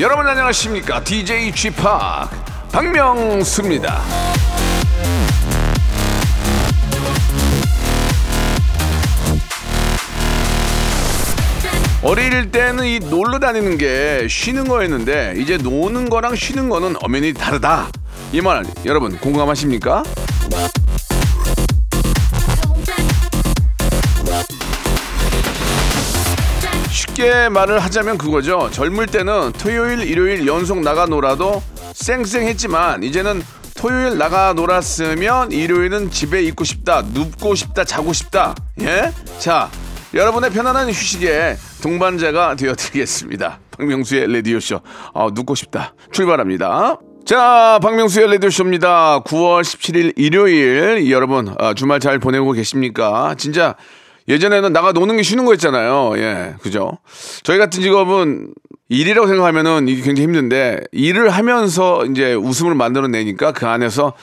여러분 안녕하십니까? DJ g p 박명수입니다. 어릴 때는 이 놀러 다니는 게 쉬는 거였는데 이제 노는 거랑 쉬는 거는 엄연히 다르다. 이 말 여러분 공감하십니까? 쉽게 말을 하자면 그거죠. 젊을 때는 토요일, 일요일 연속 나가 놀아도 쌩쌩했지만 이제는 토요일 나가 놀았으면 일요일은 집에 있고 싶다, 눕고 싶다, 자고 싶다. 예? 자, 여러분의 편안한 휴식에 동반자가 되어드리겠습니다. 박명수의 레디오쇼. 아, 눕고 싶다. 출발합니다. 자, 박명수의 레디오쇼입니다. 9월 17일 일요일. 여러분, 아, 주말 잘 보내고 계십니까? 진짜 예전에는 나가 노는 게 쉬는 거였잖아요. 예, 그죠? 저희 같은 직업은 일이라고 생각하면은 이게 굉장히 힘든데 일을 하면서 이제 웃음을 만들어내니까 그 안에서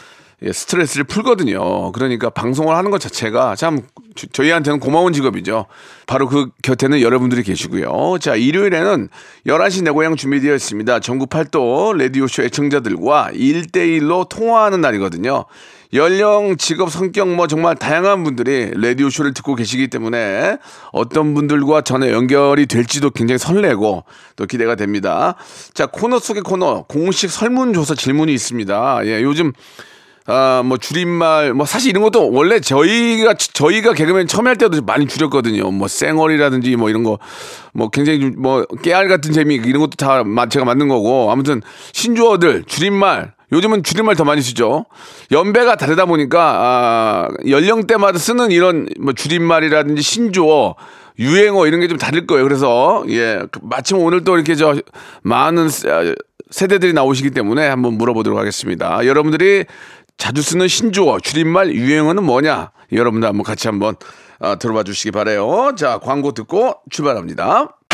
예, 스트레스를 풀거든요. 그러니까 방송을 하는 것 자체가 참 저- 저희한테는 고마운 직업이죠. 바로 그 곁에는 여러분들이 계시고요. 자, 일요일에는 11시 내 고향 준비되어 있습니다. 전국 팔도 라디오쇼 애청자들과 1대1로 통화하는 날이거든요. 연령, 직업, 성격 뭐 정말 다양한 분들이 라디오쇼를 듣고 계시기 때문에 어떤 분들과 전에 연결이 될지도 굉장히 설레고 또 기대가 됩니다. 자, 코너 속의 코너 공식 설문조사 질문이 있습니다. 예, 요즘 아, 뭐 줄임말 뭐 사실 이런 것도 원래 저희가 저희가 개그맨 처음 할 때도 많이 줄였거든요. 뭐 쌩얼이라든지 뭐 이런 거 뭐 굉장히 좀 뭐 깨알 같은 재미 이런 것도 다 마- 제가 만든 거고 아무튼 신조어들 줄임말 요즘은 줄임말 더 많이 쓰죠. 연배가 다르다 보니까 아, 연령대마다 쓰는 이런 뭐 줄임말이라든지 신조어 유행어 이런 게 좀 다를 거예요. 그래서 예그 마침 오늘 또 이렇게 저 많은 세- 아, 세대들이 나오시기 때문에 한번 물어보도록 하겠습니다. 여러분들이 자주 쓰는 신조어 줄임말 유행어는 뭐냐? 여러분들 한번 같이 한번 아, 들어봐 주시기 바래요. 자 광고 듣고 출발합니다.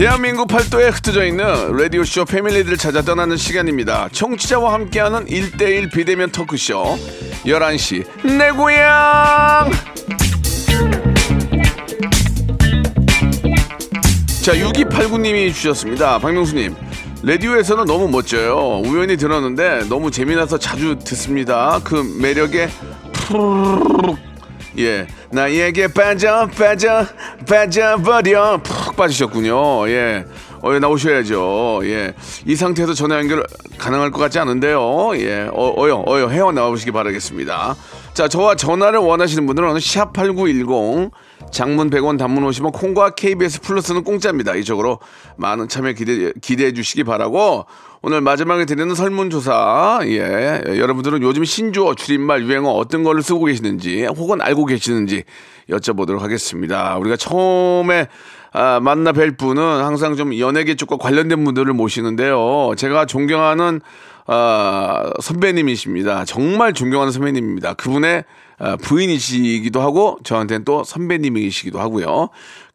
대한민국 팔도에 흩어져 있는 라디오쇼 패밀리들을 찾아 떠나는 시간입니다. 청취자와 함께하는 1대1 비대면 토크쇼 11시 내 고향 자 6289님이 주셨습니다. 박명수님 라디오에서는 너무 멋져요. 우연히 들었는데 너무 재미나서 자주 듣습니다. 그 매력에 예, 나에게 빠져 빠져 빠져버려 푹 빠지셨군요. 예, 어 나오셔야죠. 예, 이 상태에서 전화 연결 가능할 것 같지 않은데요. 예, 어, 어여 어여 헤어 나오시기 바라겠습니다. 자, 저와 전화를 원하시는 분들은 샵 #8910 장문 100원, 단문 50원, 콩과 KBS 플러스는 공짜입니다. 이쪽으로 많은 참여 기대 기대해 주시기 바라고. 오늘 마지막에 드리는 설문조사, 예, 여러분들은 요즘 신조어, 줄임말, 유행어 어떤 걸로 쓰고 계시는지, 혹은 알고 계시는지 여쭤보도록 하겠습니다. 우리가 처음에 아, 만나 뵐 분은 항상 좀 연예계 쪽과 관련된 분들을 모시는데요. 제가 존경하는 아, 선배님이십니다. 정말 존경하는 선배님입니다. 그분의 아, 부인이시기도 하고 저한테는 또 선배님이시기도 하고요.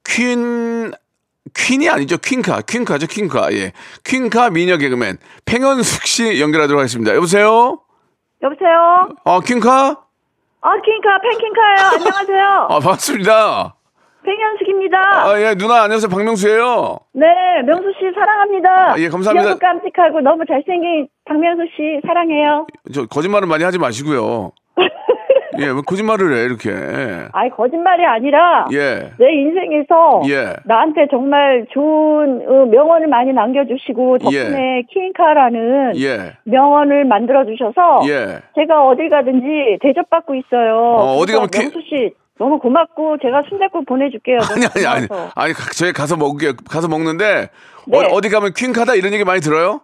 퀸 퀸이 아니죠. 퀸카. 퀸카죠. 퀸카. 예. 퀸카 미녀 개그맨 팽현숙 씨 연결하도록 하겠습니다. 여보세요? 여보세요? 어, 퀸카? 아, 킹카, 팬킹카예요. 안녕하세요. 아, 반갑습니다. 팽현숙입니다. 아, 예, 누나 안녕하세요. 박명수예요. 네, 명수 씨 사랑합니다. 아, 예, 감사합니다. 귀엽고 깜찍하고 너무 잘생긴 박명수 씨 사랑해요. 저 거짓말은 많이 하지 마시고요. 예, 왜 거짓말을 해, 이렇게. 아이, 거짓말이 아니라 예. 내 인생에서 예. 나한테 정말 좋은 어, 명언을 많이 남겨주시고 덕분에 킹카라는 예. 명언을 만들어 주셔서 예. 제가 어딜 가든지 대접받고 있어요. 어, 어디 가면 키- 명수 씨 너무 고맙고 제가 순댓국 보내줄게요. 아니 아니 아니. 아니 가- 저희 가서 먹을게요. 가서 먹는데 네. 어, 디 가면 퀸카다 이런 얘기 많이 들어요?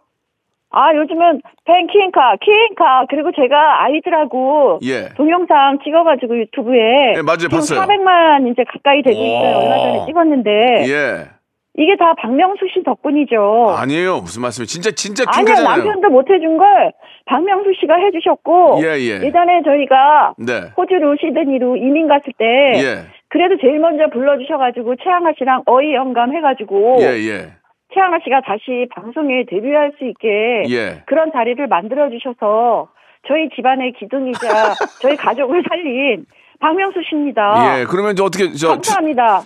아 요즘은 팬킹카, 킹카 그리고 제가 아이들하고 예. 동영상 찍어가지고 유튜브에 네, 맞아요. 봤어요. 400만 이제 가까이 되고 있어요. 오. 얼마 전에 찍었는데 예. 이게 다 박명수 씨 덕분이죠. 아니에요. 무슨 말씀이에요? 진짜 진짜 아니요 퀸카잖아요. 남편도 못 해준 걸 박명수 씨가 해주셨고 예, 예. 예전에 저희가 네. 호주로 시드니로 이민 갔을 때 예. 그래도 제일 먼저 불러주셔가지고 최양아 씨랑 어이 영감 해가지고 예, 예. 최양아 씨가 다시 방송에 데뷔할 수 있게 예. 그런 자리를 만들어 주셔서 저희 집안의 기둥이자 저희 가족을 살린 박명수 씨입니다. 예. 그러면 저 어떻게 저 추, 감사합니다.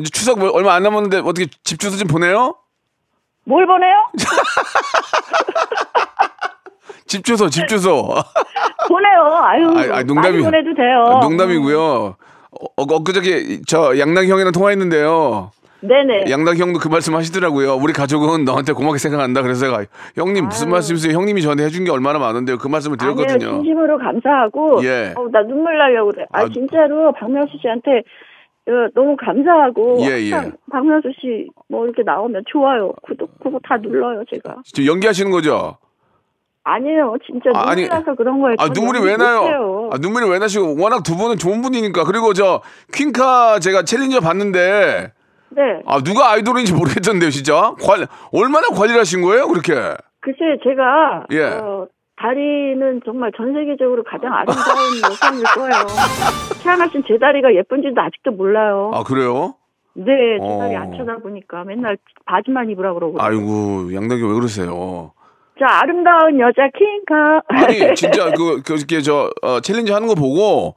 이제 추석 뭐 얼마 안 남았는데 어떻게 집 주소 좀 보내요? 뭘 보내요? 집 주소, 집 주소. 보내요. 아유, 아이, 아이, 농담이- 보내도 돼요. 아, 농담이고요. 어, 어, 엊그저께 저 양락이 형이랑 통화했는데요. 네네. 양락이 형도 그 말씀 하시더라고요. 우리 가족은 너한테 고맙게 생각한다. 그래서 제가 형님 무슨 말씀이세요? 형님이 저한테 해준 게 얼마나 많은데요. 그 말씀을. 드렸거든요. 진심으로 감사하고. 예. 어, 나 눈물 나려고 그래. 아, 아, 진짜로 박명수 씨한테 어, 너무 감사하고. 예, 예. 박명수 씨 뭐 이렇게 나오면 좋아요. 구독, 구독 다 눌러요, 제가. 저 연기하시는 거죠? 아니에요. 진짜 아, 눈물 아니, 나서 그런 거예요. 아전 눈물이 왜 나요? 아 눈물이 왜 나시고 워낙 두 분은 좋은 분이니까 그리고 저 퀸카 제가 챌린저 봤는데 네. 아 누가 아이돌인지 모르겠던데요 진짜 관 얼마나 관리를 하신 거예요 그렇게 글쎄, 제가. 예. 어, 다리는 정말 전 세계적으로 가장 아름다운 여성일 거예요. 태어나신 제 다리가 예쁜지도 아직도 몰라요. 아 그래요? 네, 제 어. 다리 안 쳐다보니까 맨날 바지만 입으라고 그러고. 아이고 양락이 왜 그러세요? 자, 아름다운 여자 킹카. 아니 진짜 그 그렇게 저 어, 챌린저 하는 거 보고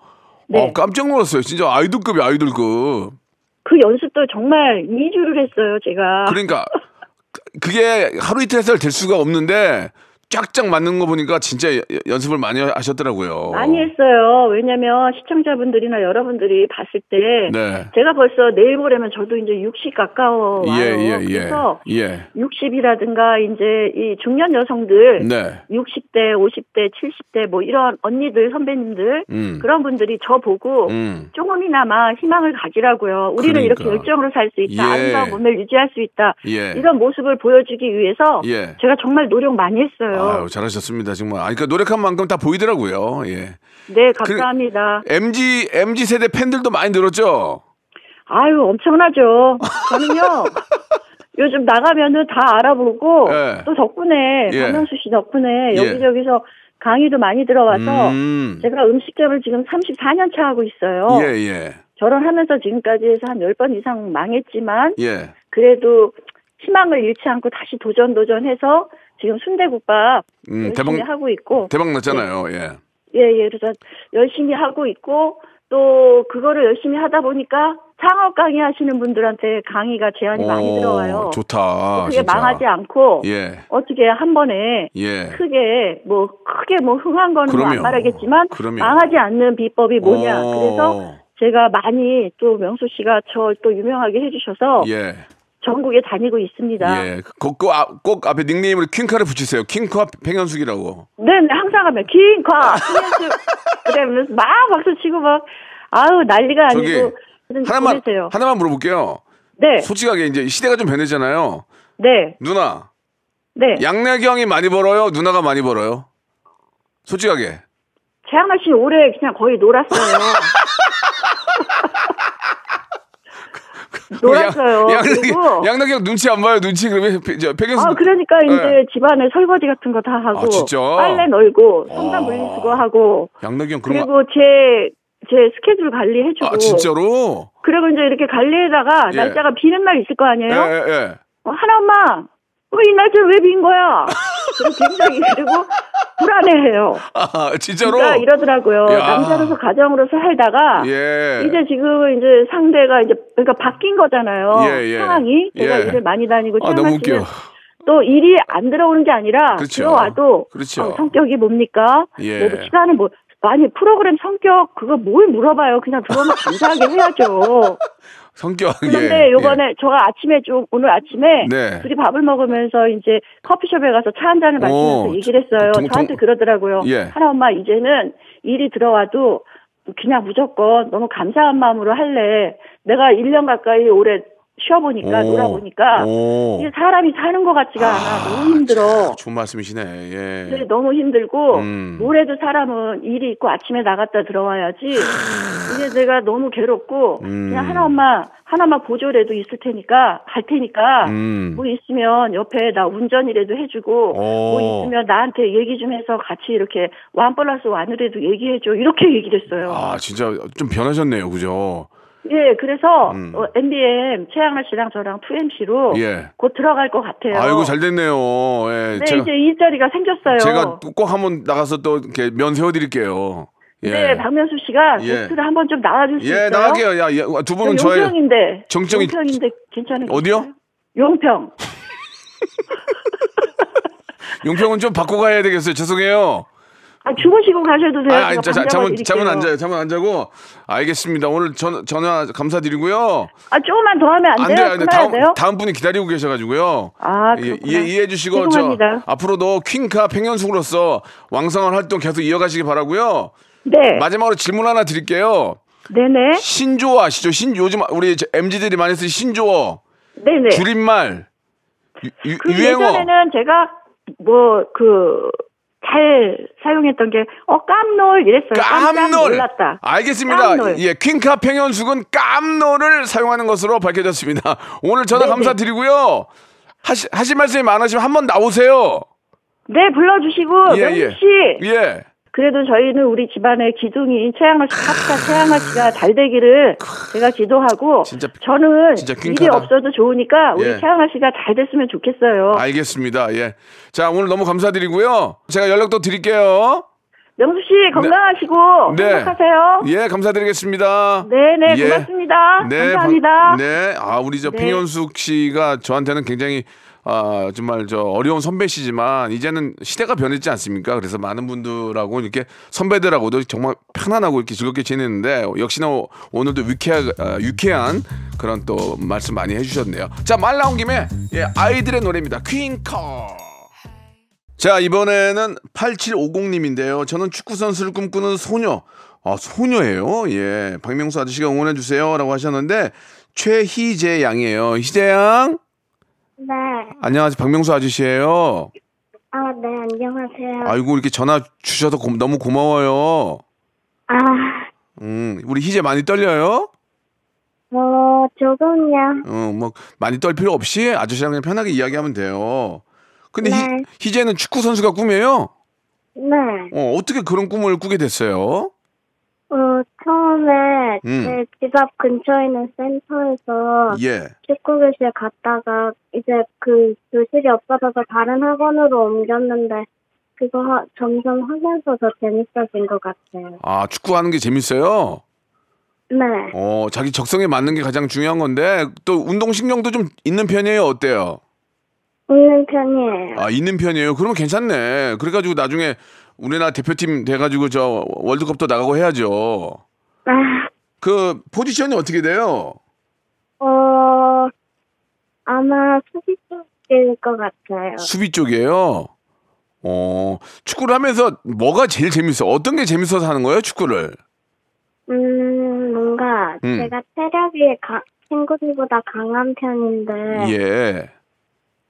네. 어, 깜짝 놀랐어요 진짜 아이돌급이 아이돌급 그 연습도 정말 2주를 했어요, 제가. 그러니까 그게 하루 이틀 해서 될 수가 없는데 쫙쫙 맞는 거 보니까 진짜 여- 연습을 많이 하셨더라고요. 많이 했어요. 왜냐면 시청자분들이나 여러분들이 봤을 때 네. 제가 벌써 내일 모레면 저도 이제 60 가까워 와요. 예, 예, 예. 그래서 예. 60이라든가 이제 이 중년 여성들 네. 60대, 50대, 70대 뭐 이런 언니들, 선배님들 음. 그런 분들이 저 보고 음. 조금이나마 희망을 가지라고요. 우리는 그러니까. 이렇게 열정으로 살 수 있다. 예. 아름다운 몸매를 유지할 수 있다. 예. 이런 모습을 보여주기 위해서 예. 제가 정말 노력 많이 했어요. 아유, 잘하셨습니다. 정말. 아니, 그러니까 노력한 만큼 다 보이더라고요. 예. 네, 감사합니다. MG, MG 세대 팬들도 많이 늘었죠? 아유, 엄청나죠. 저는요, 요즘 나가면은 다 알아보고, 예. 또 덕분에, 예. 박명수 씨 덕분에 예. 여기저기서 강의도 많이 들어와서, 음. 제가 음식점을 지금 34년 차 하고 있어요. 예, 예. 결혼하면서 지금까지 해서 한 10번 이상 망했지만, 예. 그래도 희망을 잃지 않고 다시 도전 도전해서 지금 순대국밥 음, 열심히 대박- 하고 있고, 대박 났잖아요. 예. 예, 예, 그래서 열심히 하고 있고, 또 그거를 열심히 하다 보니까 창업 강의 하시는 분들한테 강의가 제안이 많이 오, 들어와요. 좋다. 그게 진짜. 망하지 않고 예. 어떻게 한 번에 예. 크게 뭐 크게 뭐 흥한 거는 뭐안 그럼요. 말하겠지만 그럼요. 망하지 않는 비법이 뭐냐. 오. 그래서 제가 많이 또 명수 씨가 저 또 유명하게 해주셔서 예. 전국에 다니고 있습니다. 예. 꼭, 꼭, 앞- 꼭 앞에 닉네임으로 퀸카를 붙이세요. 퀸카 팽현숙이라고. 네, 네, 항상 하면 긴과 그러면서 막 박수 치고 막 아우 난리가 저기, 아니고 하나만, 보내세요. 하나만 물어볼게요. 네, 솔직하게 이제 시대가 좀 변했잖아요. 네, 누나, 네. 양래경이 많이 벌어요? 누나가 많이 벌어요? 솔직하게. 최양락 씨 올해 그냥 거의 놀았어요. 놀았어요. 그리고 양락경 눈치 안 봐요, 눈치. 그러면 백현수. 아 그러니까 네. 이제 집안에 설거지 같은 거 다 하고 아, 진짜? 빨래 널고 성단 분리수거 하고 양락경 그런 거. 그리고 제 제 스케줄 관리해주고 아, 진짜로? 그리고 이제 이렇게 관리에다가 예. 날짜가 비는 날 있을 거 아니에요? 예, 예, 예. 어, 하나 엄마 왜이 날짜 왜 빈 거야? 굉장히 그리고 불안해해요. 아, 진짜로? 그러니까 이러더라고요. 야. 남자로서 가정으로서 살다가 예. 이제 지금 이제 상대가 이제 그러니까 바뀐 거잖아요. 예, 예. 상황이 제가 예. 일을 많이 다니고 아, 너무 웃겨. 또 일이 안 들어오는 게 아니라 그렇죠. 들어와도 그렇죠. 어, 성격이 뭡니까? 예. 뭐 시간을 뭐 아니 프로그램 성격 그거 뭘 물어봐요? 그냥 들어오면 감사하게 해야죠. 성격. 그런데 예, 요번에 제가 아침에 좀 오늘 아침에 네. 둘이 밥을 먹으면서 이제 커피숍에 가서 차 한 잔을 마시면서 오, 얘기를 했어요. 동- 동- 저한테 그러더라고요. 예. 하나 엄마 이제는 일이 들어와도 그냥 무조건 너무 감사한 마음으로 할래. 내가 1년 가까이 올해 쉬어보니까, 오. 놀아보니까, 오. 이게 사람이 사는 것 같지가 않아. 너무 힘들어. 좋은 말씀이시네. 예. 네, 너무 힘들고 음. 올해도 사람은 일이 있고 아침에 나갔다 들어와야지 이게 내가 너무 괴롭고 음. 그냥 하나 엄마 하나만 보조라도 있을 테니까 갈 테니까 음. 뭐 있으면 옆에 나 운전이라도 해주고 오. 뭐 있으면 나한테 얘기 좀 해서 같이 이렇게 완 플러스 완으라도 얘기해줘 이렇게 얘기를 했어요. 아, 진짜 좀 변하셨네요. 그죠? 예, 그래서 음. 어, MBM 최양락 씨랑 저랑 2MC로 예. 곧 들어갈 것 같아요. 아이고, 잘 됐네요. 예. 네, 제가, 이제 일자리가 생겼어요. 제가 꼭 한번 나가서 또 이렇게 면 세워드릴게요. 예. 네, 박명수 씨가 예. 게스트를 한번 좀 나와줄 수 예, 있어요? 나갈게요. 야, 예, 두 분은 저 저의 용평인데. 정적인- 용평인데 괜찮은 어디요? 용평. 용평은 좀 바꿔 가야 되겠어요. 죄송해요. 아, 주무시고 가셔도 돼요. 아, 자, 잠은 잠은 드릴게요. 앉아요. 잠은 앉아고. 알겠습니다. 오늘 전, 전화 감사드리고요. 아, 조금만 더 하면 안, 안 돼요? 안 돼요. 다음 돼요? 다음 분이 기다리고 계셔가지고요. 아, 예, 그렇구나. 이해, 이해 해 주시고. 저 앞으로도 퀸카 팽현숙으로서 왕성한 활동 계속 이어가시기 바라고요. 네. 마지막으로 질문 하나 드릴게요. 네네. 신조어 아시죠? 신 요즘 우리 MZ들이 많이 쓰는 신조어 네네. 줄임말 유, 유- 그 유행어 예전에는 제가 뭐, 그, 잘 사용했던 게, 어, 깜놀 이랬어요. 깜놀 놀랐다. 알겠습니다. 깜놀. 예, 퀸카 팽현숙은 깜놀을 사용하는 것으로 밝혀졌습니다. 오늘 전화 네네. 감사드리고요. 하시, 하실 말씀이 많으시면 한 번 나오세요. 네, 불러주시고, 예, 명수 예. 씨. 예. 그래도 저희는 우리 집안의 기둥인 최양아 씨, 탑스타 최양아 씨가 잘 되기를 제가 기도하고 진짜- 저는 진짜 일이. 없어도 좋으니까 우리 예. 최양아 씨가 잘 됐으면 좋겠어요. 알겠습니다. 예. 자, 오늘 너무 감사드리고요. 제가 연락도 드릴게요. 명수 씨 건강하시고 네. 행복하세요. 예, 감사드리겠습니다. 네 네 예. 고맙습니다. 네, 감사합니다. 방- 네. 아, 우리 저 네. 팽현숙 씨가 저한테는 굉장히 아, 정말 저 어려운 선배시지만 이제는 시대가 변했지 않습니까? 그래서 많은 분들하고 이렇게 선배들하고도 정말 편안하고 이렇게 즐겁게 지내는데 역시나 오- 오늘도 유쾌한, 아, 유쾌한 그런 또 말씀 많이 해주셨네요. 자, 말 나온 김에 예, 아이들의 노래입니다. 퀸컬. 자, 이번에는 8750님인데요. 저는 축구 선수를 꿈꾸는 소녀. 아, 소녀예요? 예. 박명수 아저씨가 응원해주세요. 라고 하셨는데, 최희재 양이에요. 희재 양? 네. 안녕하세요. 박명수 아저씨예요. 아, 네, 안녕하세요. 아이고, 이렇게 전화 주셔서 고- 너무 고마워요. 아, 음, 우리 희재 많이 떨려요? 뭐, 조금요. 어, 뭐, 많이 떨 필요 없이 아저씨랑 그냥 편하게 이야기하면 돼요. 근데 네. 희, 희재는 축구 선수가 꿈이에요? 네. 어, 어떻게 그런 꿈을 꾸게 됐어요? 어, 처음에 음. 제집 앞 근처에 있는 센터에서 예. 축구 교실 갔다가 이제 그 교실이 없어져서 다른 학원으로 옮겼는데 그거 하- 점점 하면서 더 재밌어진 것 같아요. 아, 축구하는 게 재밌어요? 네. 어, 자기 적성에 맞는 게 가장 중요한 건데 또 운동 신경도 좀 있는 편이에요. 어때요? 웃는 편이에요. 아, 있는 편이에요. 그러면 괜찮네. 그래가지고 나중에 우리나라 대표팀 돼가지고 저 월드컵도 나가고 해야죠. 아, 그 포지션이 어떻게 돼요? 어, 아마 수비 쪽일 것 같아요. 수비 쪽이에요. 어, 축구를 하면서 뭐가 제일 재밌어? 어떤 게 재밌어서 하는 거예요? 축구를? 음, 뭔가 음. 제가 체력이 가, 친구들보다 강한 편인데 예.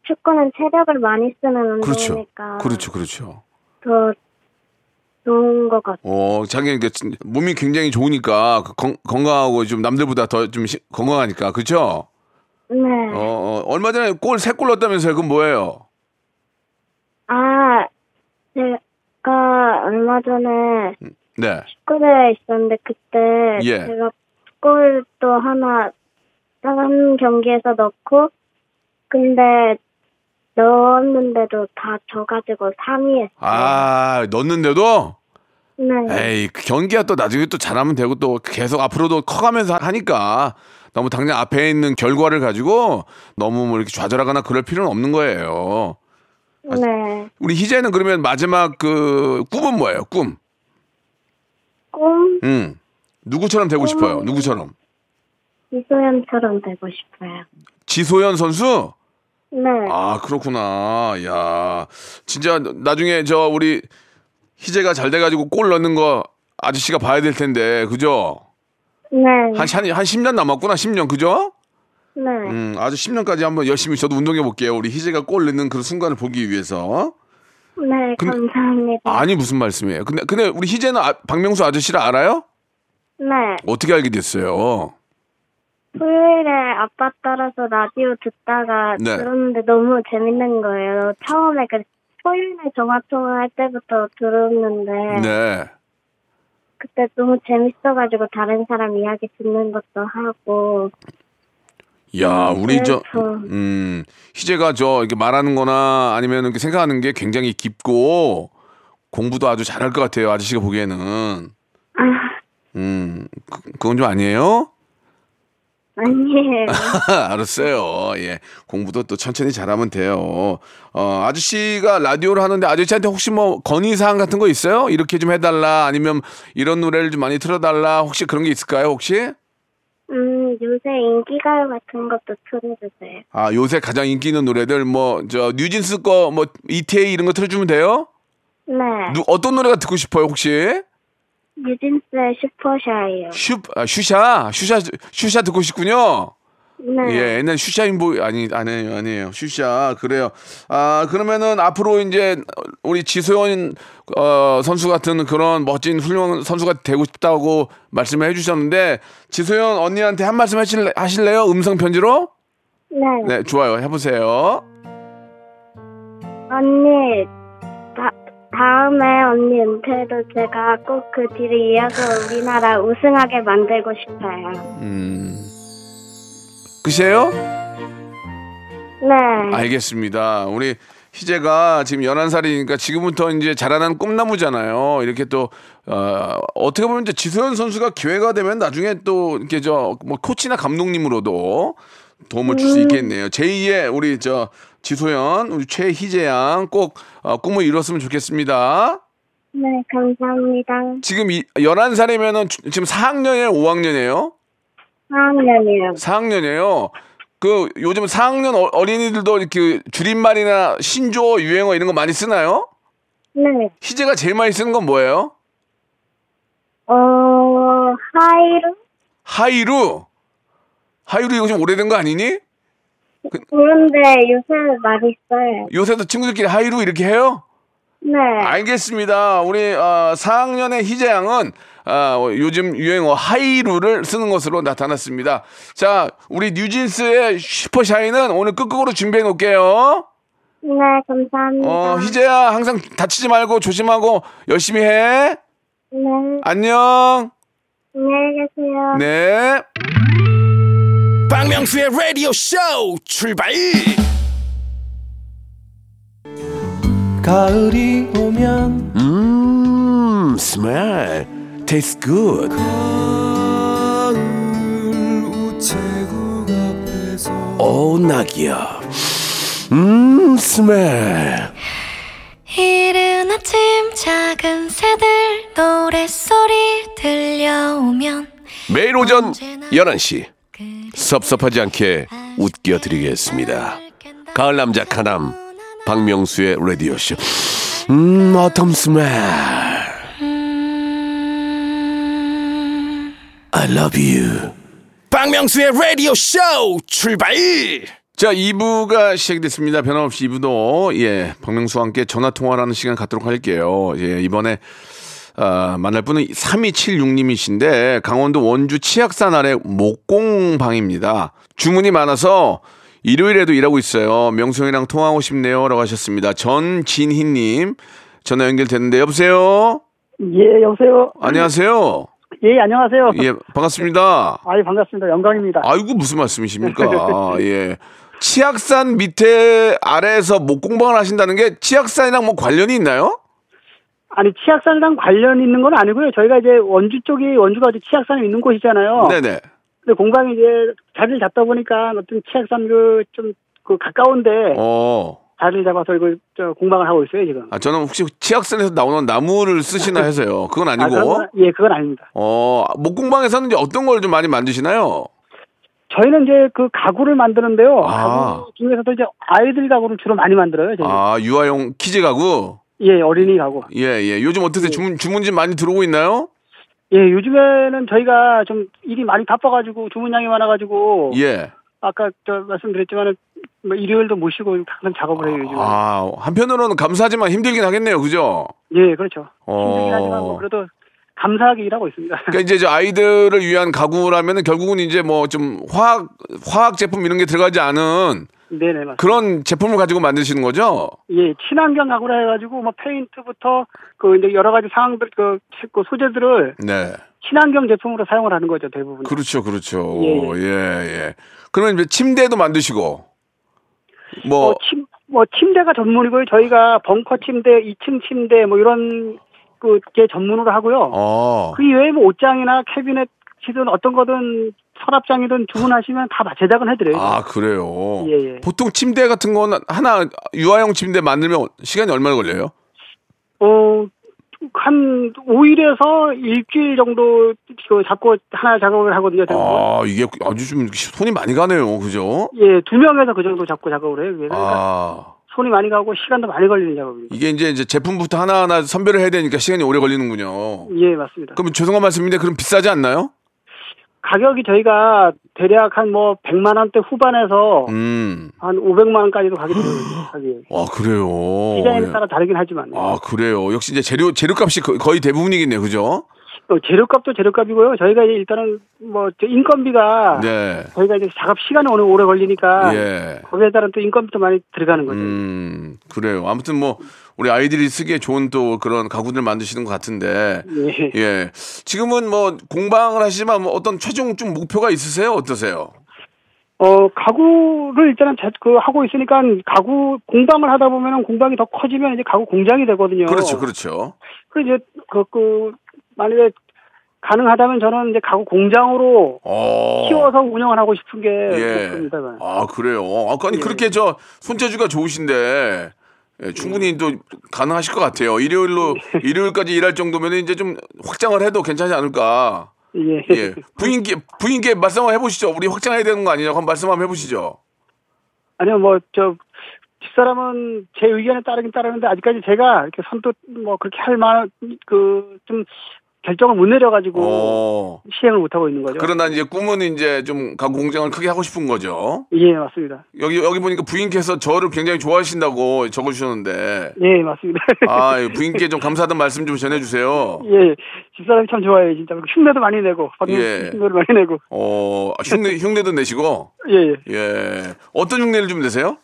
축구는 체력을 많이 쓰는 그렇죠. 운동이니까 그렇죠, 그렇죠. 더 좋은 것 같아요. 어, 자기 이게 몸이 굉장히 좋으니까 그 건, 건강하고 좀 남들보다 더 좀 건강하니까 그렇죠? 네. 어, 어, 얼마 전에 골 세 골 넣었다면서요? 그건 뭐예요? 아, 제가 얼마 전에 네. 축구대회 있었는데 그때 예. 제가 골도 하나 다른 경기에서 넣고 근데 넣었는데도 다 져가지고 3위 했어요. 아, 넣었는데도 네. 에이, 그 경기가 또 나중에 또 잘하면 되고 또 계속 앞으로도 커가면서 하니까 너무 당장 앞에 있는 결과를 가지고 너무 뭐 이렇게 좌절하거나 그럴 필요는 없는 거예요. 네. 우리 희재는 그러면 마지막 그 꿈은 뭐예요? 꿈. 꿈 음. 누구처럼 되고 싶어요? 누구처럼? 이소연처럼 되고 싶어요. 지소연 선수? 네. 아, 그렇구나. 야. 진짜 나중에 저 우리 희재가 잘 돼가지고 골 넣는 거 아저씨가 봐야 될 텐데, 그죠? 네. 한, 한, 한 10년 남았구나, 10년, 그죠? 네. 음, 아주 10년까지 한번 열심히 저도 운동해 볼게요. 우리 희재가 골 넣는 그런 순간을 보기 위해서. 네, 근데- 감사합니다. 아니, 무슨 말씀이에요. 근데, 근데 우리 희재는 아- 박명수 아저씨를 알아요? 네. 어떻게 알게 됐어요? 토요일에 아빠 따라서 라디오 듣다가 네. 들었는데 너무 재밌는 거예요. 처음에 그 토요일에 전화통화할 때부터 들었는데 네. 그때 너무 재밌어가지고 다른 사람 이야기 듣는 것도 하고 야, 우리 저. 음, 희재가 저, 이렇게 말하는 거나 아니면 이렇게 생각하는 게 굉장히 깊고 공부도 아주 잘할 것 같아요. 아저씨가 보기에는. 아 음, 그, 그건 좀 아니에요? 아니에요. 알았어요. 예. 공부도 또 천천히 잘하면 돼요. 어, 아저씨가 라디오를 하는데 아저씨한테 혹시 뭐 건의사항 같은 거 있어요? 이렇게 좀 해달라. 아니면 이런 노래를 좀 많이 틀어달라. 혹시 그런 게 있을까요? 혹시? 음 요새 인기가요 같은 것도 틀어주세요. 아, 요새 가장 인기 있는 노래들 뭐, 저, 뉴진스 거, 뭐, 이태희 이런 거 틀어주면 돼요? 네. 누, 어떤 노래가 듣고 싶어요, 혹시? 뉴진스의 슈퍼샤이요. 슈, 아, 슈샤? 슈샤, 슈샤 듣고 싶군요. 네. 예, 옛날 슈샤인보 아니 아니에요, 아니에요. 슈샤 그래요. 아 그러면은 앞으로 이제 우리 지소연 어, 선수 같은 그런 멋진 훌륭한 선수가 되고 싶다고 말씀을 해주셨는데 지소연 언니한테 한 말씀 하실래, 하실래요? 음성 편지로? 네. 네, 좋아요. 해보세요. 언니, 다, 다음에 언니 은퇴도 제가 꼭 그 뒤를 이어서 우리나라 우승하게 만들고 싶어요. 음, 그세요? 네. 알겠습니다. 우리 희재가 지금 11살이니까 지금부터 이제 자라난 꿈나무잖아요. 이렇게 또, 어, 어떻게 보면 이제 지소연 선수가 기회가 되면 나중에 또 이렇게 저, 뭐, 코치나 감독님으로도 도움을 줄 수 있겠네요. 제2의 우리 저, 지소연, 우리 최희재 양꼭 어, 꿈을 이뤘으면 좋겠습니다. 네, 감사합니다. 지금 이, 11살이면은 지금 4학년이에요? 5학년이에요? 4학년이요. 4학년이에요. 그 요즘 4학년 어- 어린이들도 이렇게 줄임말이나 신조어 유행어 이런 거 많이 쓰나요? 네. 희재가 제일 많이 쓰는 건 뭐예요? 어, 하이루? 하이루. 하이루 이거 좀 오래된 거 아니니? 그런데 요새 많이 써요. 요새도 친구들끼리 하이루 이렇게 해요? 네. 알겠습니다. 우리 어, 4학년의 희재 양은 어, 요즘 유행어 하이루를 쓰는 것으로 나타났습니다. 자, 우리 뉴진스의 슈퍼샤이는 오늘 끝곡으로 준비해 놓을게요. 네, 감사합니다. 어, 희재야 항상 다치지 말고 조심하고 열심히 해. 네. 안녕. 안녕히 계세요. 네. 박명수의 라디오 쇼 출발! 가을이 오면 음 스멜 tastes good. 가을 우체국 앞에서 오 낙이야. 음 스멜 이른 아침 작은 새들 노랫소리 들려오면 매일 오전 11시 섭섭하지 않게 웃겨드리겠습니다. 가을 남자 카남 박명수의 라디오 쇼 음 어텀 스멜 I love you. 박명수의 라디오 쇼 출발! 자, 2부가 시작이 됐습니다. 변함없이 2부도. 예, 박명수와 함께 전화 통화를 하는 시간 갖도록 할게요. 예, 이번에 아, 만날 분은 3276님이신데 강원도 원주 치악산 아래 목공방입니다. 주문이 많아서 일요일에도 일하고 있어요. 명수형이랑 통화하고 싶네요 라고 하셨습니다. 전진희님 전화 연결됐는데 여보세요. 예, 여보세요. 안녕하세요. 예, 안녕하세요. 예, 반갑습니다. 아이, 반갑습니다. 영광입니다. 아이고 무슨 말씀이십니까? 예. 치악산 밑에 아래에서 목공방을 하신다는 게 치악산이랑 뭐 관련이 있나요? 아니, 치악산이랑 관련 있는 건 아니고요. 저희가 이제 원주 쪽이, 원주가 어디 치악산에 있는 곳이잖아요. 네네. 근데 공방이 이제 자리를 잡다 보니까 어떤 치악산 그, 좀, 그 가까운데 어. 자리를 잡아서 이거, 저, 공방을 하고 있어요, 지금. 아, 저는 혹시 치악산에서 나오는 나무를 쓰시나 해서요. 그건 아, 아니고. 건- 예, 그건 아닙니다. 어, 목공방에서는 이제 어떤 걸 좀 많이 만드시나요? 저희는 이제 그 가구를 만드는데요. 아. 가구 중에서도 이제 아이들 가구를 주로 많이 만들어요, 저희. 아, 유아용 키즈 가구? 예, 어린이 가구. 예, 예. 요즘 어떠세요? 주문, 주문지 많이 들어오고 있나요? 예, 요즘에는 저희가 좀 일이 많이 바빠가지고 주문량이 많아가지고 예. 아까 저 말씀드렸지만은 뭐 일요일도 못 쉬고 항상 작업을 해요 요즘. 아, 한편으로는 감사하지만 힘들긴 하겠네요. 그죠? 예, 그렇죠. 어. 힘들긴 하지만 뭐 그래도 감사하게 일하고 있습니다. 그러니까 이제 저 아이들을 위한 가구라면은 결국은 이제 뭐 좀 화학 화학 제품 이런 게 들어가지 않은 네네 맞습니다. 그런 제품을 가지고 만드시는 거죠? 예, 친환경 가구라 해가지고 뭐 페인트부터 그 이제 여러 가지 상황들 그, 그 소재들을 네. 친환경 제품으로 사용을 하는 거죠 대부분. 그렇죠, 그렇죠. 예, 예, 예. 그러면 이제 침대도 만드시고 뭐 어, 침, 뭐 침대가 전문이고요. 저희가 벙커 침대, 2층 침대 뭐 이런 그게 전문으로 하고요. 어. 그 이외에 뭐 옷장이나 캐비넷이든 어떤 거든 서랍장이든 주문하시면 다 제작은 해드려요. 아, 그래요. 예, 예. 보통 침대 같은 거는 하나 유아용 침대 만들면 시간이 얼마나 걸려요? 어, 한 5일에서 일주일 정도 그 잡고 하나 작업을 하거든요. 아, 이게 아주 좀 손이 많이 가네요. 그죠? 예, 두 명에서 그 정도 잡고 작업을 해요. 그러니까 아. 손이 많이 가고 시간도 많이 걸리는 작업입니다. 이게 이제 이제 제품부터 하나하나 선별을 해야 되니까 시간이 오래 걸리는군요. 예, 맞습니다. 그럼 죄송한 말씀인데 그럼 비싸지 않나요? 가격이 저희가 대략 한 뭐 100만 원대 후반에서 음. 한 500만 원까지도 가게 되는 가격. 아, 그래요. 디자인에 예. 따라 다르긴 하지만. 아, 그래요. 역시 이제 재료 재료값이 거- 거의 대부분이겠네요. 그죠? 또 재료값도 재료값이고요. 저희가 이제 일단은 뭐저 인건비가 네. 저희가 이제 작업 시간이 오늘 오래 걸리니까 예. 거기에 따른 또 인건비도 많이 들어가는 거죠. 음, 그래요. 아무튼 뭐 우리 아이들이 쓰기에 좋은 또 그런 가구들 만드시는 것 같은데. 예. 예. 지금은 뭐 공방을 하시지만 뭐 어떤 최종 좀 목표가 있으세요? 어떠세요? 어, 가구를 일단은 자- 그 하고 있으니까 가구 공방을 하다 보면은 공방이 더 커지면 이제 가구 공장이 되거든요. 그렇죠. 그렇죠. 그 이제 그, 그 만약에 가능하다면 저는 이제 가구 공장으로 어. 키워서 운영을 하고 싶은 게 예. 목표입니다. 아, 그래요. 아까 아니 예. 그렇게 저 손재주가 좋으신데 예, 충분히 또 가능하실 것 같아요. 일요일로 일요일까지 일할 정도면 이제 좀 확장을 해도 괜찮지 않을까. 예. 예. 부인께 부인께 말씀 한번 해보시죠. 우리 확장해야 되는 거 아니냐고 한번 말씀 한번 해보시죠. 아니요, 뭐, 저, 집사람은 제 의견에 따르긴 따르는데, 아직까지 제가 이렇게 선뜻 뭐, 그렇게 할 만한, 그, 좀, 결정을 못 내려가지고, 어. 시행을 못 하고 있는 거죠. 그러나 이제 꿈은 이제 좀 가구 공장을 크게 하고 싶은 거죠. 예, 맞습니다. 여기 여기 보니까 부인께서 저를 굉장히 좋아하신다고 적어주셨는데 예, 맞습니다. 아 부인께 좀 감사하다는 말씀 좀 전해주세요. 예, 집사람이 참 좋아해요, 진짜. 흉내도 많이 내고, 예. 흉내를 많이 내고. 어 흉내 흉내도 내시고 예, 예. 예 어떤 흉내를 좀 내세요?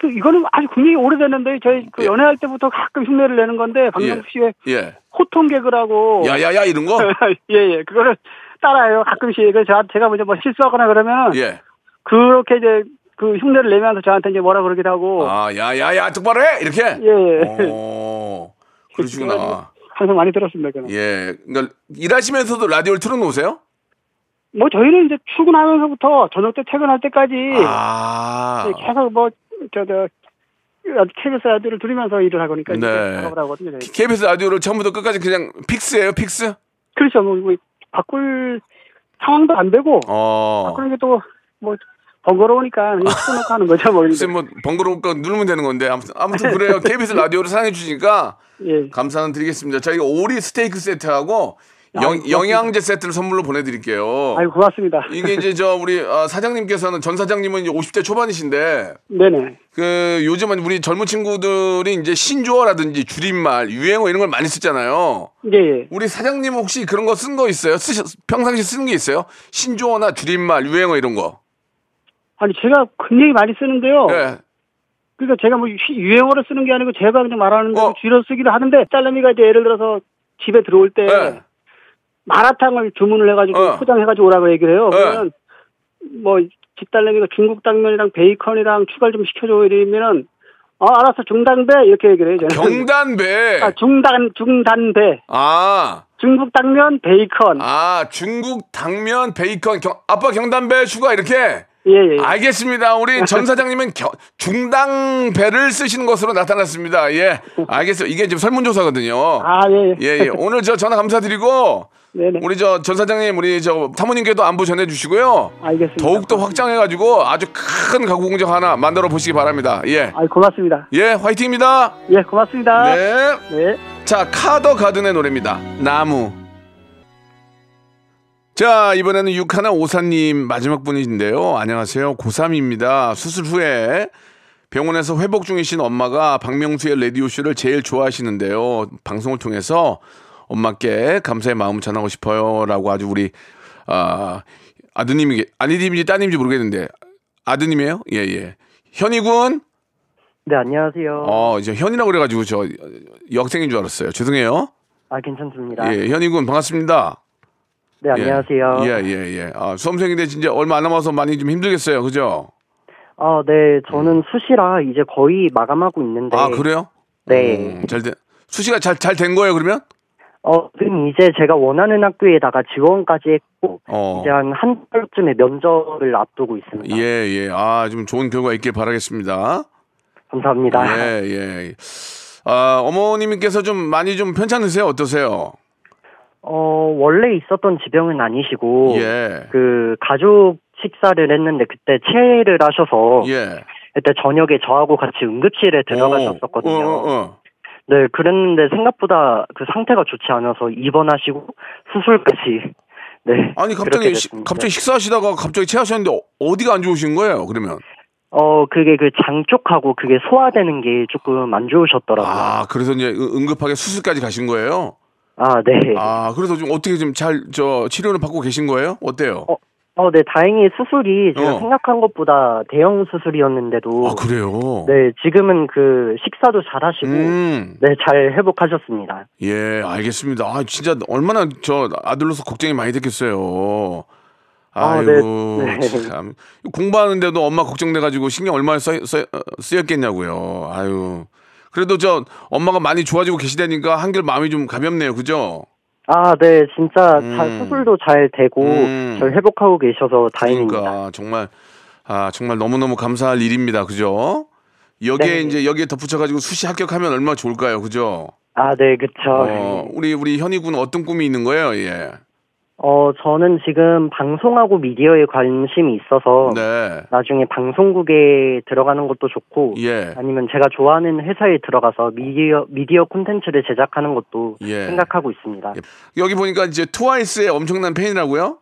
그, 이거는 아주 굉장히 오래됐는데, 저희 그 예. 연애할 때부터 가끔 흉내를 내는 건데, 박명수 씨의 예 호통 개그라고. 야야야 이런 거? 예, 예. 그거를 따라해요, 가끔씩. 제가 먼저 뭐 실수하거나 그러면, 예. 그렇게 이제, 그 흉내를 내면서 저한테 이제 뭐라 그러기도 하고. 아 야야야 똑바로 해 이렇게. 예, 예. 어 그러시구나. 항상 많이 들었습니다, 그는. 예 그러니까 일하시면서도 라디오를 틀어놓으세요? 뭐 저희는 이제 출근하면서부터 저녁 때 퇴근할 때까지 아 예, 계속 뭐 저저 KBS 라디오를 들으면서 일을 하고 이제 네. 작업을 하거든요. 저희. KBS 라디오를 처음부터 끝까지 그냥 fix예요 fix? 그렇죠. 뭐, 뭐 바꿀 상황도 안 되고 어. 바꾸는 게 또 뭐 번거로우니까 그냥 틀어놓고 하는 거죠. 뭐 글쎄 뭐 번거로우니까 누르면 되는 건데 아무튼 아무튼 그래요. KBS 라디오를 사랑해 주시니까 예. 감사는 드리겠습니다. 저희가 오리 스테이크 세트하고 영. 영양제 세트를 선물로 보내드릴게요. 아유 고맙습니다. 이게 이제 저 우리 어, 사장님께서는 전 사장님은 이제 50대 초반이신데 네네. 그 요즘은 우리 젊은 친구들이 이제 신조어라든지 줄임말, 유행어 이런 걸 많이 쓰잖아요. 예, 예. 우리 사장님 혹시 그런 거 쓴 거 있어요? 쓰 평상시 쓰는 게 있어요? 신조어나 줄임말, 유행어 이런 거. 아니 제가 굉장히 많이 쓰는데요. 네. 그러니까 제가 뭐 유- 유행어를 쓰는 게 아니고 제가 그냥 말하는 대로 어. 줄여 쓰기도 하는데 딸내미가 이제 예를 들어서 집에 들어올 때 네. 마라탕을 주문을 해가지고 어. 포장해가지고 오라고 얘기를 해요. 네. 그러면 뭐 집딸내미가 중국 당면이랑 베이컨이랑 추가를 좀 시켜줘 이러면은 어 알았어 중단배 이렇게 얘기를 해요. 저는. 경단배. 아 중단 중단배 아. 중국 당면 베이컨 아, 중국 당면 베이컨 경, 아빠 경단배 추가 이렇게. 예예 알겠습니다. 우리 전 사장님은 겨- 중당배를 쓰시는 것으로 나타났습니다. 예. 알겠어요. 이게 지금 설문조사거든요. 아 예 예, 예. 오늘 저 전화 감사드리고 네네 우리 저 전 사장님 우리 저 사모님께도 안부 전해 주시고요. 알겠습니다. 더욱 더 확장해 가지고 아주 큰 가구 공장 하나 만들어 보시기 바랍니다. 예. 아 고맙습니다. 예, 화이팅입니다. 예 고맙습니다. 네. 네. 자, 카더 가든의 노래입니다. 나무. 자, 이번에는 육하나 오사님 마지막 분이신데요. 안녕하세요. 고3입니다. 수술 후에 병원에서 회복 중이신 엄마가 박명수의 라디오쇼를 제일 좋아하시는데요. 방송을 통해서 엄마께 감사의 마음 전하고 싶어요. 라고 아주 우리, 아, 아드님이, 아니님인지 따님인지 모르겠는데, 아드님이에요? 예, 예. 현이군? 네, 안녕하세요. 어, 이제 현이라고 그래가지고 저 역생인 줄 알았어요. 죄송해요. 아, 괜찮습니다. 예, 현이군 반갑습니다. 네, 안녕하세요. 예, 예, 예. 아, 수험생인데 진짜 얼마 안 남아서 많이 좀 힘들겠어요. 그죠? 아, 네, 저는 수시라 이제 거의 마감하고 있는데. 아, 그래요? 네. 음, 잘 된, 수시가 잘, 잘 된 거예요, 그러면? 어, 지금 이제 제가 원하는 학교에다가 지원까지 했고, 어. 이제 한 한 달쯤에 면접을 앞두고 있습니다. 예, 예. 아, 좀 좋은 결과 있길 바라겠습니다. 감사합니다. 예, 예. 아, 어머님께서 좀 많이 좀 편찮으세요? 어떠세요? 어, 원래 있었던 지병은 아니시고, 예. 그, 가족 식사를 했는데 그때 체를 하셔서, 예. 그때 저녁에 저하고 같이 응급실에 들어가셨었거든요. 어, 어, 어. 네, 그랬는데 생각보다 그 상태가 좋지 않아서 입원하시고 수술까지. 네. 아니, 갑자기, 시-. 갑자기 식사하시다가 갑자기 체하셨는데 어- 어디가 안 좋으신 거예요, 그러면? 어, 그게 그 장 쪽하고 그게 소화되는 게 조금 안 좋으셨더라고요. 아, 그래서 이제 응- 응급하게 수술까지 가신 거예요? 아, 네. 아, 그래서 좀 어떻게 좀 잘, 저, 치료를 받고 계신 거예요? 어때요? 어, 어, 네, 다행히 수술이 제가 어. 생각한 것보다 대형 수술이었는데도. 아, 그래요? 네, 지금은 그 식사도 잘 하시고, 음. 네, 잘 회복하셨습니다. 예, 알겠습니다. 아, 진짜 얼마나 저 아들로서 걱정이 많이 됐겠어요. 아, 아이고, 네. 네. 참. 공부하는데도 엄마 걱정돼가지고 신경 얼마나 써, 써, 어, 쓰였겠냐고요. 아유. 그래도 저 엄마가 많이 좋아지고 계시다니까 한결 마음이 좀 가볍네요. 그죠? 아, 네, 진짜 음. 잘 수술도 잘 되고, 음. 잘 회복하고 계셔서 다행입니다. 그러니까 정말 아 정말 너무 너무 감사할 일입니다. 그죠? 여기에 네. 이제 여기에 덧붙여가지고 수시 합격하면 얼마나 좋을까요? 그죠? 아, 네, 그쵸. 어, 우리 우리 현희 군은 어떤 꿈이 있는 거예요? 예. 어, 저는 지금 방송하고 미디어에 관심이 있어서 네. 나중에 방송국에 들어가는 것도 좋고 예. 아니면 제가 좋아하는 회사에 들어가서 미디어 미디어 콘텐츠를 제작하는 것도 예. 생각하고 있습니다. 여기 보니까 이제 트와이스의 엄청난 팬이라고요?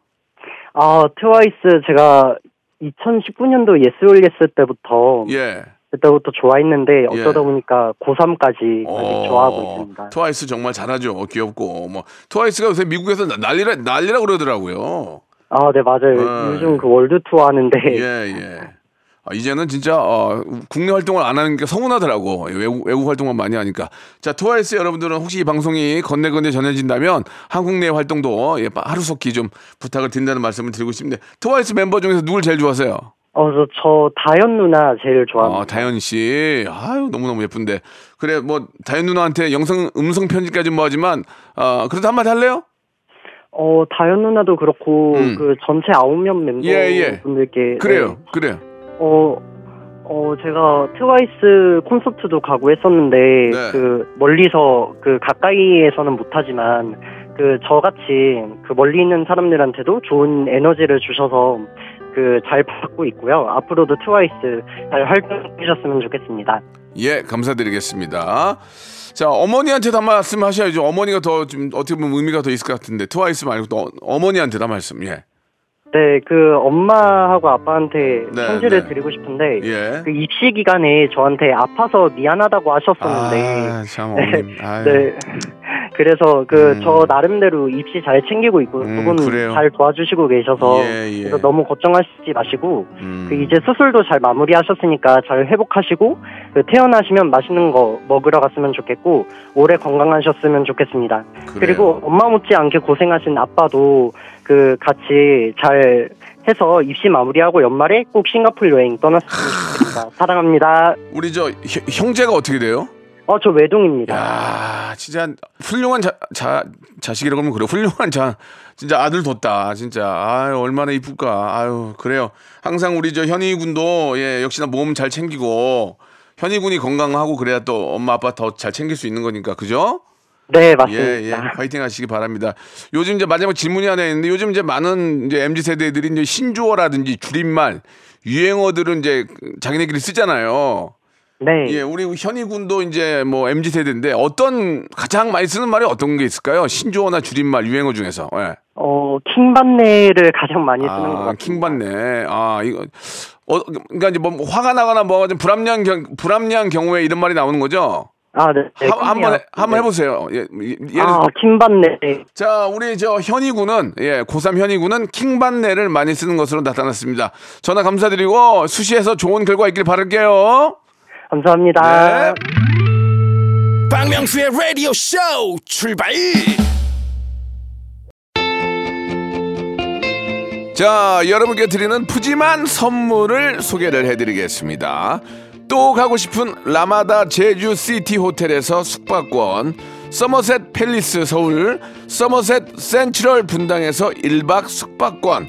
아, 트와이스 제가 2019년도 YES or YES 때부터 예. 그때부터 좋아했는데 예. 어쩌다 보니까 고3까지 아직 어, 좋아하고 있습니다. 트와이스 정말 잘하죠. 귀엽고 뭐 트와이스가 요새 미국에서 나- 난리라 난리라 그러더라고요. 아, 네, 맞아요. 어. 요즘 그 월드 투어 하는데 예, 예. 아, 이제는 진짜 어, 국내 활동을 안 하는 게 서운하더라고. 외국, 외국 활동만 많이 하니까. 자, 트와이스 여러분들은 혹시 이 방송이 건너건너 전해진다면 한국 내 활동도 예, 하루속히 좀 부탁을 드린다는 말씀을 드리고 싶은데 트와이스 멤버 중에서 누굴 제일 좋아하세요? 어, 저, 저 다현 누나 제일 좋아합니다. 아, 다현 씨. 아유, 너무너무 예쁜데. 그래, 뭐, 다현 누나한테 영상, 음성 편지까지 뭐 하지만, 아, 그래도 한마디 할래요? 어, 다현 누나도 그렇고, 음. 그 전체 아홉 명 예, 예. 멤버분들께. 그래요, 네. 그래요. 어, 어, 제가 트와이스 콘서트도 가고 했었는데, 네. 그, 멀리서, 그, 가까이에서는 못하지만, 그, 저같이, 그, 멀리 있는 사람들한테도 좋은 에너지를 주셔서, 그, 잘 받고 있고요. 앞으로도 트와이스 잘 활동해주셨으면 좋겠습니다. 예, 감사드리겠습니다. 자, 어머니한테도 한 말씀 하셔야죠. 어머니가 더 좀 어떻게 보면 의미가 더 있을 것 같은데, 트와이스 말고 또 어- 어머니한테도 한 말씀, 예. 네, 그, 엄마하고 아빠한테 네, 편지를 네. 드리고 싶은데, 예. 그 입시 기간에 저한테 아파서 미안하다고 하셨었는데, 아, 참, 어머님. 네. 그래서 그 음. 저 나름대로 입시 잘 챙기고 있고 음, 두분 그래요. 잘 도와주시고 계셔서 예, 예. 그래서 너무 걱정하시지 마시고 음. 그 이제 수술도 잘 마무리하셨으니까 잘 회복하시고 그 태어나시면 맛있는 거 먹으러 갔으면 좋겠고 오래 건강하셨으면 좋겠습니다. 그래요. 그리고 엄마 못지않게 고생하신 아빠도 그 같이 잘 해서 입시 마무리하고 연말에 꼭 싱가포르 여행 떠났으면 좋겠습니다. 사랑합니다. 우리 저 형- 형제가 어떻게 돼요? 어 저 외동입니다. 야, 진짜 훌륭한 자, 자 자식이라고 하면 그래. 훌륭한 자 진짜 아들 뒀다. 진짜 아유 얼마나 이쁠까. 아유 그래요. 항상 우리 저 현희 군도 예 역시나 몸 잘 챙기고 현희 군이 건강하고 그래야 또 엄마 아빠 더 잘 챙길 수 있는 거니까 그죠? 네 맞습니다. 예, 예. 파이팅 하시기 바랍니다. 요즘 이제 마지막 질문이 하나 있는데 요즘 이제 많은 이제 MZ 세대들이 이제 신조어라든지 줄임말, 유행어들은 이제 자기네끼리 쓰잖아요. 네. 예, 우리 현희 군도 이제 뭐 MZ 세대인데 어떤 가장 많이 쓰는 말이 어떤 게 있을까요? 신조어나 줄임말 유행어 중에서. 예. 어, 킹반네를 가장 많이 쓰는 것 아, 같아요. 킹받네. 아, 이거 어 그러니까 이제 뭐 화가 나거나 뭐가 좀 불합리한 경 불합리한 경우에 이런 말이 나오는 거죠? 아, 네. 네, 한, 한번. 한번 네. 해 보세요. 예, 예, 아, 킹반네. 자, 우리 저 현희 군은 예, 고3 현희 군은 킹반내를 많이 쓰는 것으로 나타났습니다. 전화 감사드리고 수시에서 좋은 결과 있길 바랄게요. 감사합니다. 네. 박명수의 라디오 쇼 출발 자, 여러분께 드리는 푸짐한 선물을 소개를 해드리겠습니다. 또 가고 싶은 라마다 제주 시티 호텔에서 숙박권, 서머셋 팰리스 서울, 서머셋 센트럴 분당에서 1박 숙박권,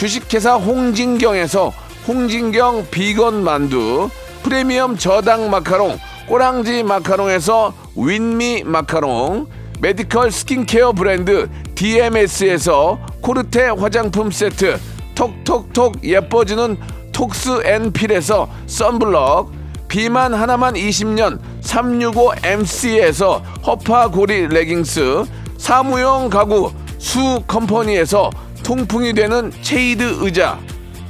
주식회사 홍진경에서 홍진경 비건 만두 프리미엄 저당 마카롱 꼬랑지 마카롱에서 윈미 마카롱 medical 스킨케어 브랜드 DMS에서 코르테 화장품 세트 톡톡톡 예뻐지는 톡스 앤 필에서 썬블럭 비만 하나만 20년 365MC에서 허파고리 레깅스 사무용 가구 수 컴퍼니에서 통풍이 되는 체이드 의자.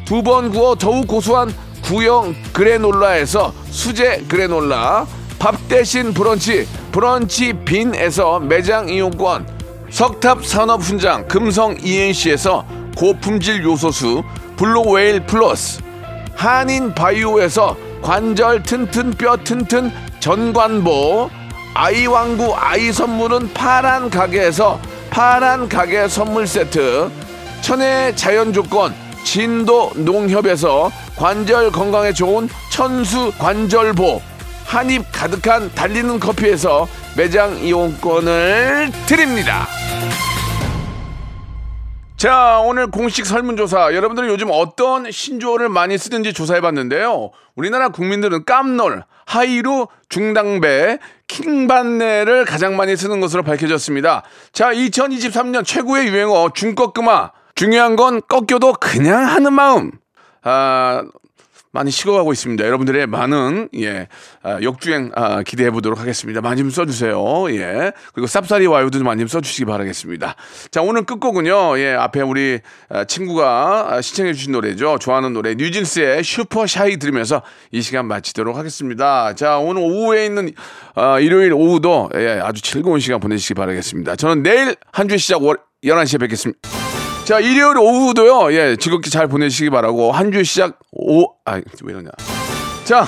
두 번 구워 더욱 고소한 구형 그래놀라에서 수제 그래놀라 밥 대신 브런치 브런치 빈에서 매장 이용권 석탑 산업 훈장 금성 ENC에서 고품질 요소수 블루웨일 플러스 한인 바이오에서 관절 튼튼 뼈 튼튼 전관보 아이왕구 아이 선물은 파란 가게에서 파란 가게 선물 세트 천혜의 자연 조건 진도 농협에서 관절 건강에 좋은 천수 관절보 한입 가득한 달리는 커피에서 매장 이용권을 드립니다. 자, 오늘 공식 설문조사. 여러분들은 요즘 어떤 신조어를 많이 쓰는지 조사해봤는데요. 우리나라 국민들은 깜놀, 하이루, 중당배, 킹반네를 가장 많이 쓰는 것으로 밝혀졌습니다. 자, 2023년 최고의 유행어 중꺾음아. 중요한 건 꺾여도 그냥 하는 마음. 아, 많이 식어가고 있습니다. 여러분들의 많은 예 아, 역주행 아, 기대해 보도록 하겠습니다. 많이 좀 써주세요. 예 그리고 쌉싸리 와요도 좀 많이 좀 써주시기 바라겠습니다. 자 오늘 끝곡은요. 예 앞에 우리 아, 친구가 아, 시청해 주신 노래죠. 좋아하는 노래 뉴진스의 슈퍼 샤이 들으면서 이 시간 마치도록 하겠습니다. 자 오늘 오후에 있는 아, 일요일 오후도 예, 아주 즐거운 시간 보내시기 바라겠습니다. 저는 내일 한 주 시작 월 11시에 뵙겠습니다. 자, 일요일 오후도요, 예, 즐겁게 잘 보내시기 바라고, 한 주 시작, 오, 아, 왜 이러냐. 자,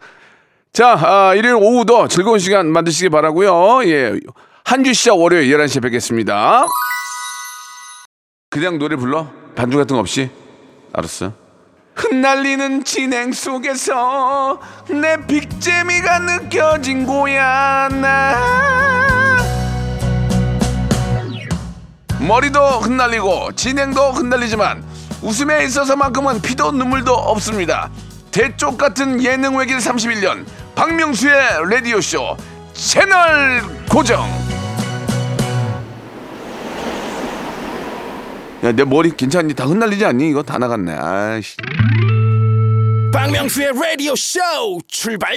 자, 아, 일요일 오후도 즐거운 시간 만드시기 바라고요 예, 한 주 시작 월요일 11시에 뵙겠습니다. 그냥 노래 불러? 반주 같은 거 없이? 알았어. 흩날리는 진행 속에서 내 빅재미가 느껴진 거야, 나. 머리도 흩날리고 진행도 흩날리지만 웃음에 있어서만큼은 피도 눈물도 없습니다. 대쪽 같은 예능 외길 31년 박명수의 라디오 쇼 채널 고정. 야 내 머리 괜찮니? 다 흩날리지 않니? 이거 다 나갔네. 아이씨. 박명수의 라디오 쇼 출발